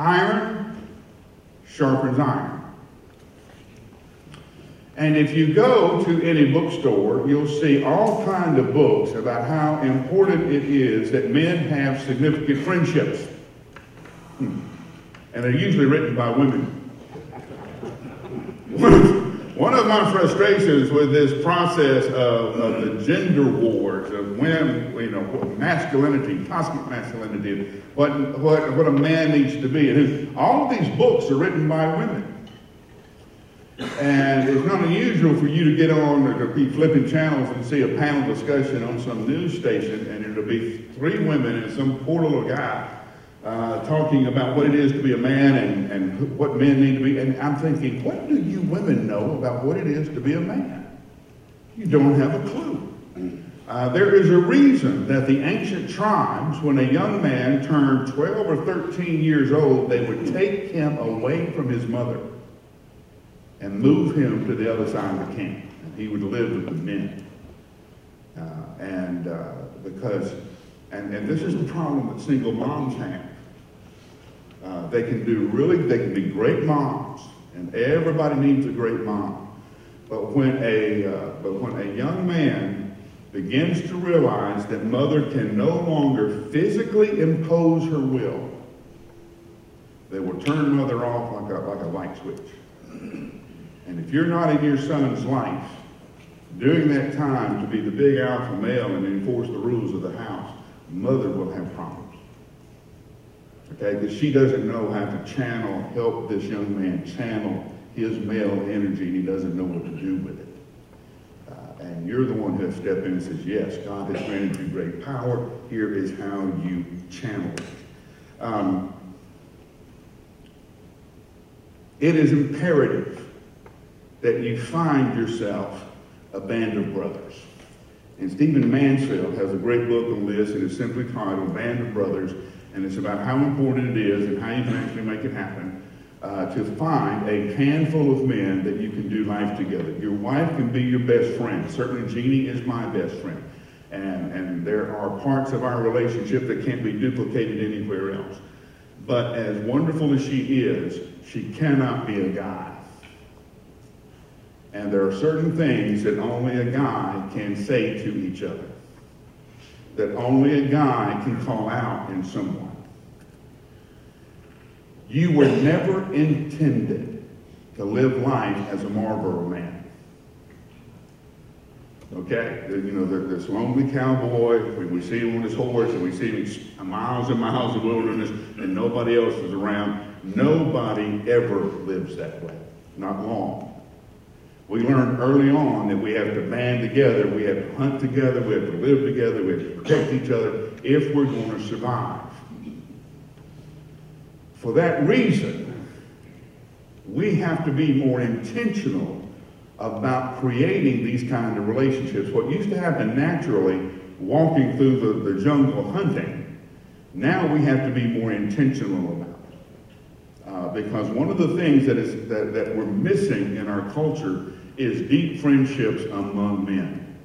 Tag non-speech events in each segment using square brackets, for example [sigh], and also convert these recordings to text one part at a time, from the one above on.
Iron sharpens iron. And if you go to any bookstore, you'll see all kinds of books about how important it is that men have significant friendships. Hmm. And they're usually written by women. One of my frustrations with this process of, of the gender wars, of when, you know, masculinity, toxic masculinity, what, what, what a man needs to be, and all of these books are written by women. And it's not unusual for you to get on or to be flipping channels and see a panel discussion on some news station, and it'll be three women and some poor little guy uh, talking about what it is to be a man and, and what men need to be. And I'm thinking, what do you women know about what it is to be a man? You don't have a clue. Uh, there is a reason that the ancient tribes, when a young man turned 12 or 13 years old, they would take him away from his mother and move him to the other side of the camp. And he would live with the men. Uh, and uh, because, and, and this is the problem that single moms have. Uh, they can do really, they can be great moms, and everybody needs a great mom. But when a, uh, but when a young man begins to realize that mother can no longer physically impose her will, they will turn mother off like a, like a light switch. And if you're not in your son's life during that time to be the big alpha male and enforce the rules of the house, mother will have problems. Okay, because she doesn't know how to channel, help this young man channel his male energy, and he doesn't know what to do with it. Uh, and you're the one who has stepped in and says, yes, God has granted you great power. Here is how you channel it. Um, it is imperative that you find yourself a band of brothers. And Stephen Mansfield has a great book on this, and it's simply titled Band of Brothers, and it's about how important it is and how you can actually make it happen uh, to find a handful of men that you can do life together. Your wife can be your best friend. Certainly, Jeannie is my best friend. And, and there are parts of our relationship that can't be duplicated anywhere else. But as wonderful as she is, she cannot be a guy. And there are certain things that only a guy can say to each other, that only a guy can call out in someone. You were never intended to live life as a Marlboro man. Okay? You know, this lonely cowboy, we, we see him on his horse and we see him miles and miles of wilderness and nobody else is around. Nobody ever lives that way. Not long. We learned early on that we have to band together, we have to hunt together, we have to live together, we have to protect each other if we're going to survive. For that reason, we have to be more intentional about creating these kind of relationships. What used to happen naturally, walking through the, the jungle hunting, now we have to be more intentional about it. Uh, because one of the things that, is, that, that we're missing in our culture is deep friendships among men.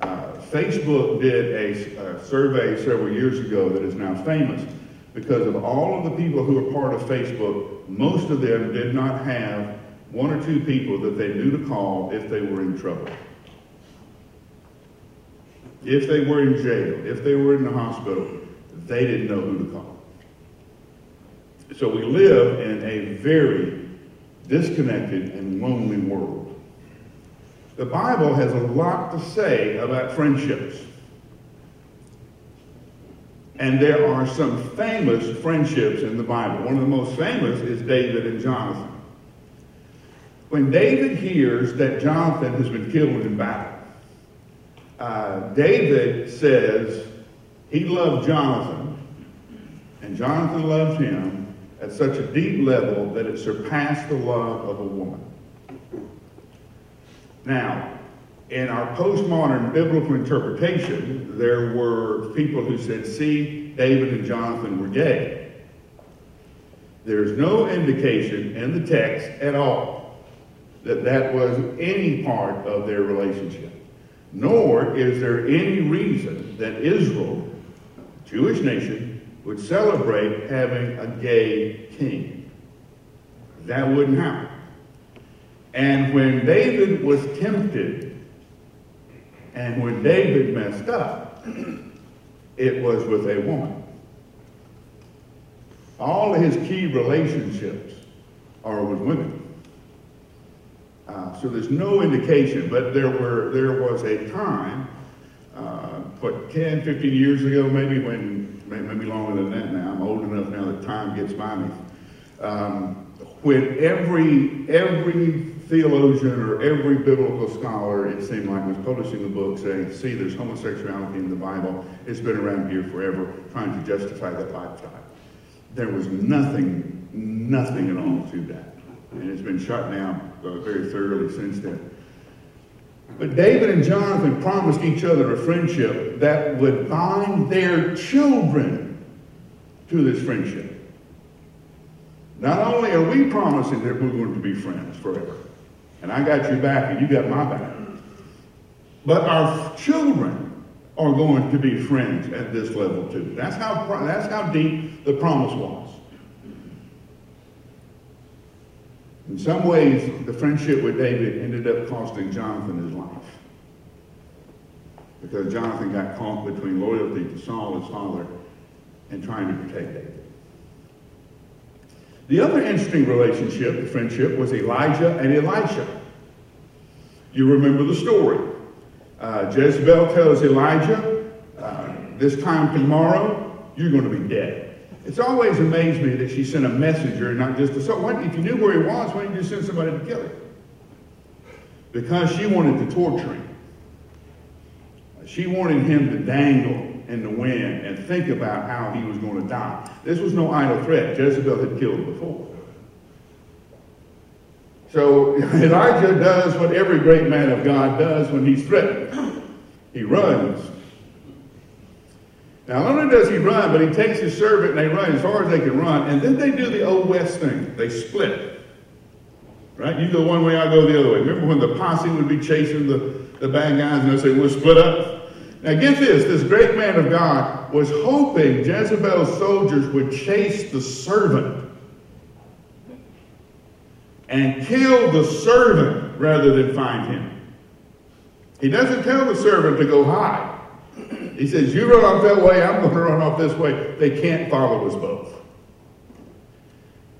Uh, Facebook did a, a, survey several years ago that is now famous because of all of the people who are part of Facebook, most of them did not have one or two people that they knew to call if they were in trouble. If they were in jail, if they were in the hospital, they didn't know who to call. So we live in a very disconnected and lonely world. The Bible has a lot to say about friendships. And there are some famous friendships in the Bible. One of the most famous is David and Jonathan. When David hears that Jonathan has been killed in battle, uh, David says he loved Jonathan, and Jonathan loved him at such a deep level that it surpassed the love of a woman. Now, in our postmodern biblical interpretation, there were people who said, see, David and Jonathan were gay. There's no indication in the text at all that that was any part of their relationship. Nor is there any reason that Israel, Jewish nation, would celebrate having a gay king. That wouldn't happen. And when David was tempted, and when David messed up, it was with a woman. All his key relationships are with women. Uh, so there's no indication, but there were there was a time, uh, what 10, 15 years ago, maybe when maybe longer than that. Now I'm old enough now that time gets by me. Um, when every every theologian or every biblical scholar, it seemed like, was publishing a book saying, "See, there's homosexuality in the Bible. It's been around here forever," trying to justify that lifestyle. There was nothing, nothing at all to that and it's been shut down uh, very thoroughly since then. But David and Jonathan promised each other a friendship that would bind their children to this friendship. Not only are we promising that we're going to be friends forever, and I got your back and you got my back, but our children are going to be friends at this level too. That's how, that's how deep the promise was. In some ways, the friendship with David ended up costing Jonathan his life. Because Jonathan got caught between loyalty to Saul, his father, and trying to protect David. The other interesting relationship, the friendship, was Elijah and Elisha. You remember the story. Uh, Jezebel tells Elijah, uh, this time tomorrow, you're going to be dead. It's always amazed me that she sent a messenger and not just a so why, if you knew where he was, why didn't you send somebody to kill him? Because she wanted to torture him. She wanted him to dangle in the wind and think about how he was going to die. This was no idle threat. Jezebel had killed before. So [laughs] Elijah does what every great man of God does when he's threatened. [clears throat] He runs now, not only does he run, but he takes his servant and they run as far as they can run. And then they do the old West thing. They split. Right? You go one way, I go the other way. Remember when the posse would be chasing the, the bad guys and they'd say, we'll split up? Now get this, this great man of God was hoping Jezebel's soldiers would chase the servant and kill the servant rather than find him. He doesn't tell the servant to go hide. He says, You run off that way, I'm going to run off this way. They can't follow us both.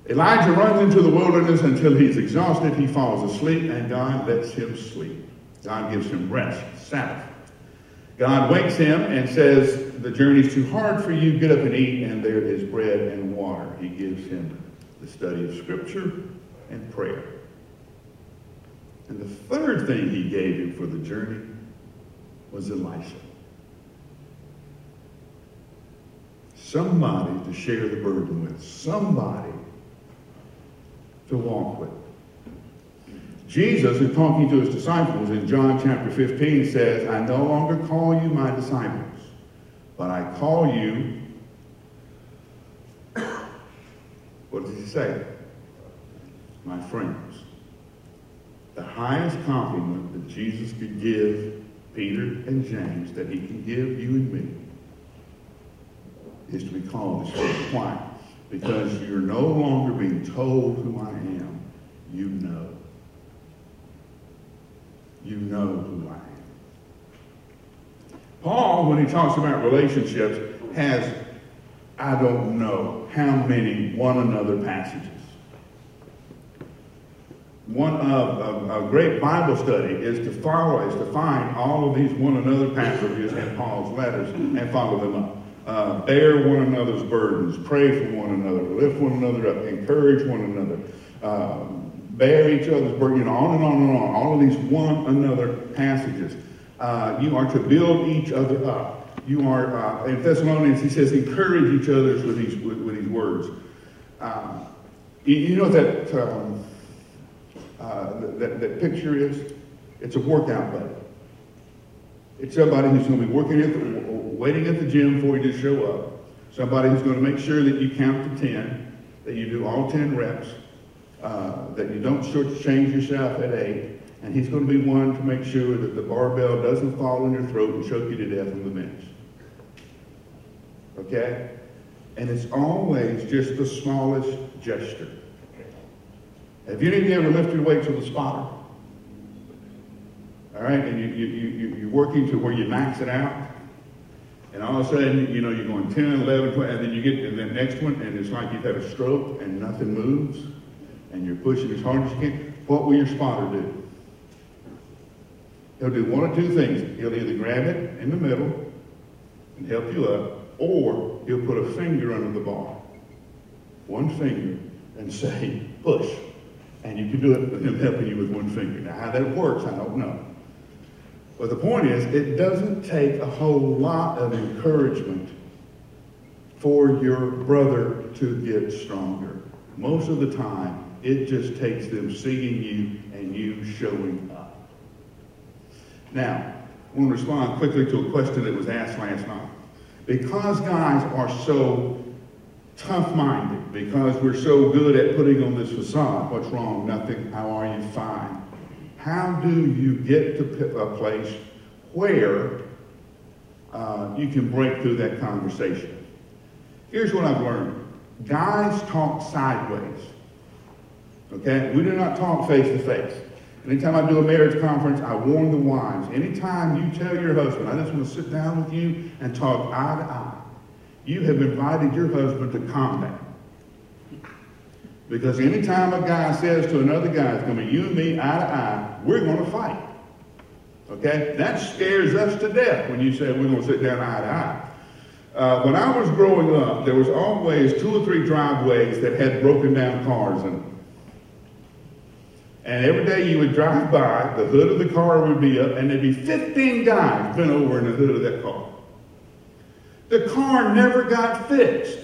Elijah runs into the wilderness until he's exhausted. He falls asleep, and God lets him sleep. God gives him rest, Sabbath. God wakes him and says, The journey's too hard for you. Get up and eat. And there is bread and water. He gives him the study of Scripture and prayer. And the third thing he gave him for the journey was Elisha. somebody to share the burden with, somebody to walk with. Jesus, in talking to his disciples in John chapter 15, says, I no longer call you my disciples, but I call you, what does he say? My friends. The highest compliment that Jesus could give Peter and James, that he can give you and me, is to be called way. Why? Because you're no longer being told who I am. You know. You know who I am. Paul, when he talks about relationships, has I don't know how many one another passages. One of a great Bible study is to follow, is to find all of these one another passages in Paul's letters and follow them up uh, bear one another's burdens, pray for one another, lift one another up, encourage one another, uh, bear each other's burden, you know, on and on and on. All of these one another passages. Uh, you are to build each other up. You are, uh, in Thessalonians, he says, encourage each other with these, with, with these words. Uh, you, you, know that, um, uh, that, that picture is? It's a workout buddy. It's somebody who's going to be working at the, waiting at the gym for you to show up. Somebody who's going to make sure that you count to 10, that you do all 10 reps, uh, that you don't shortchange yourself at 8. And he's going to be one to make sure that the barbell doesn't fall in your throat and choke you to death on the bench. Okay? And it's always just the smallest gesture. Have you ever lifted weights with a spotter? All right, and you, you, you, you're working to where you max it out. And all of a sudden, you know, you're going 10, 11, 12, and then you get to the next one, and it's like you've had a stroke and nothing moves, and you're pushing as hard as you can. What will your spotter do? He'll do one or two things. He'll either grab it in the middle and help you up, or he'll put a finger under the bar. One finger and say, push. And you can do it with him helping you with one finger. Now, how that works, I don't know. But the point is, it doesn't take a whole lot of encouragement for your brother to get stronger. Most of the time, it just takes them seeing you and you showing up. Now, I want to respond quickly to a question that was asked last night. Because guys are so tough-minded, because we're so good at putting on this facade, what's wrong? Nothing. How are you? Fine. How do you get to a place where uh, you can break through that conversation? Here's what I've learned. Guys talk sideways. Okay? We do not talk face to face. Anytime I do a marriage conference, I warn the wives. Anytime you tell your husband, I just want to sit down with you and talk eye to eye, you have invited your husband to combat. Because anytime a guy says to another guy, it's going to be you and me eye to eye, we're going to fight. Okay? That scares us to death when you say we're going to sit down eye to eye. Uh, when I was growing up, there was always two or three driveways that had broken down cars in them. And every day you would drive by, the hood of the car would be up, and there'd be 15 guys bent over in the hood of that car. The car never got fixed.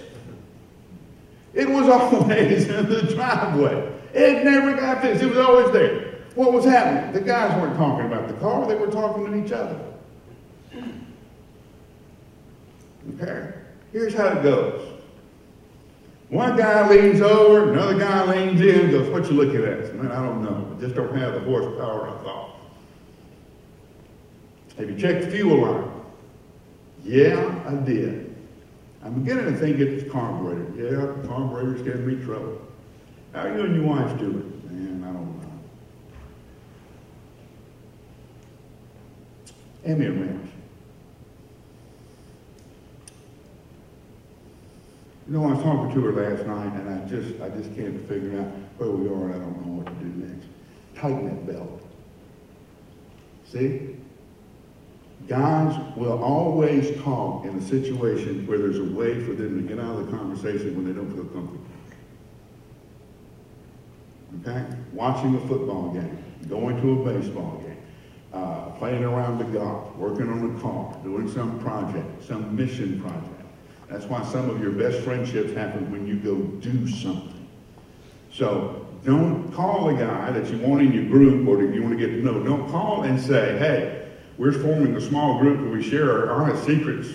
It was [laughs] always in the driveway. It never got fixed. It was always there. What was happening? The guys weren't talking about the car, they were talking to each other. Okay? Here's how it goes. One guy leans over, another guy leans in, goes, what you looking at? Man, I don't know. I just don't have the horsepower I thought. Have you checked the fuel line? Yeah, I did. I'm beginning to think it's carburetor. Yeah, carburetor's getting me trouble. How are you and your wife doing? Man, I don't know. Hand me a wrench. You know, I was talking to her last night, and I just, I just can't figure out where we are, and I don't know what to do next. Tighten that belt. See? Guys will always talk in a situation where there's a way for them to get out of the conversation when they don't feel comfortable. Okay? Watching a football game, going to a baseball game, uh, playing around the golf, working on a car, doing some project, some mission project. That's why some of your best friendships happen when you go do something. So don't call a guy that you want in your group or that you want to get to know. Don't call and say, hey, we're forming a small group where we share our honest secrets.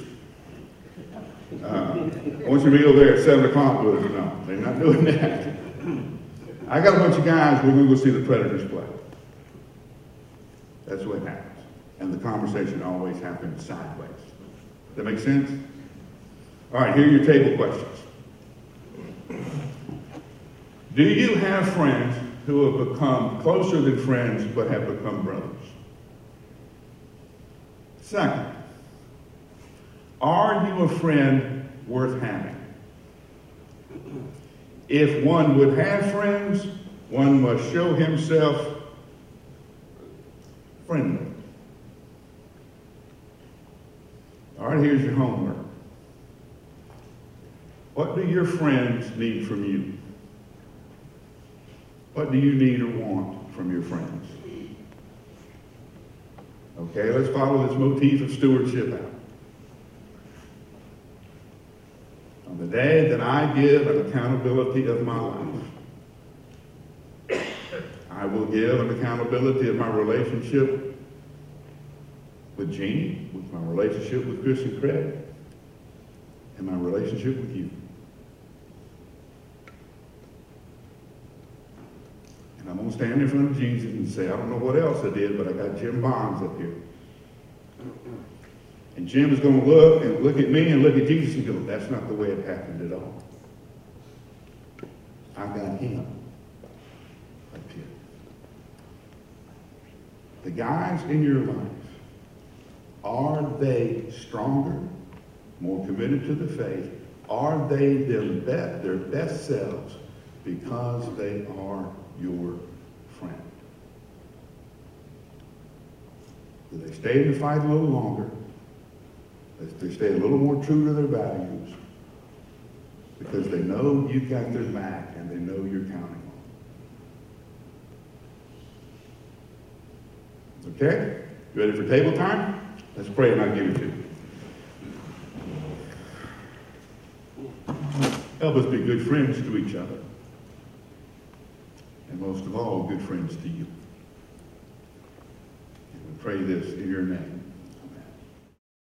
Uh, I want you to be over there at 7 o'clock with us. No, they're not doing that. I got a bunch of guys, we're going to go see the Predators play. That's what happens. And the conversation always happens sideways. That make sense? All right, here are your table questions. Do you have friends who have become closer than friends but have become brothers? Second, are you a friend worth having? If one would have friends, one must show himself friendly. All right, here's your homework. What do your friends need from you? What do you need or want from your friends? Okay, let's follow this motif of stewardship out. On the day that I give an accountability of my life, I will give an accountability of my relationship with Jeannie, with my relationship with Chris and Craig, and my relationship with you. I'm going to stand in front of Jesus and say, I don't know what else I did, but I got Jim Bonds up here. And Jim is going to look and look at me and look at Jesus and go, that's not the way it happened at all. I got him up here. The guys in your life, are they stronger, more committed to the faith? Are they their best, their best selves because they are your friend? Do they stay in the fight a little longer? Do they stay a little more true to their values? Because they know you've got their back and they know you're counting on them. Okay? You ready for table time? Let's pray and I'll give it to you. Help us be good friends to each other. Most of all, good friends to you. And we pray this in your name.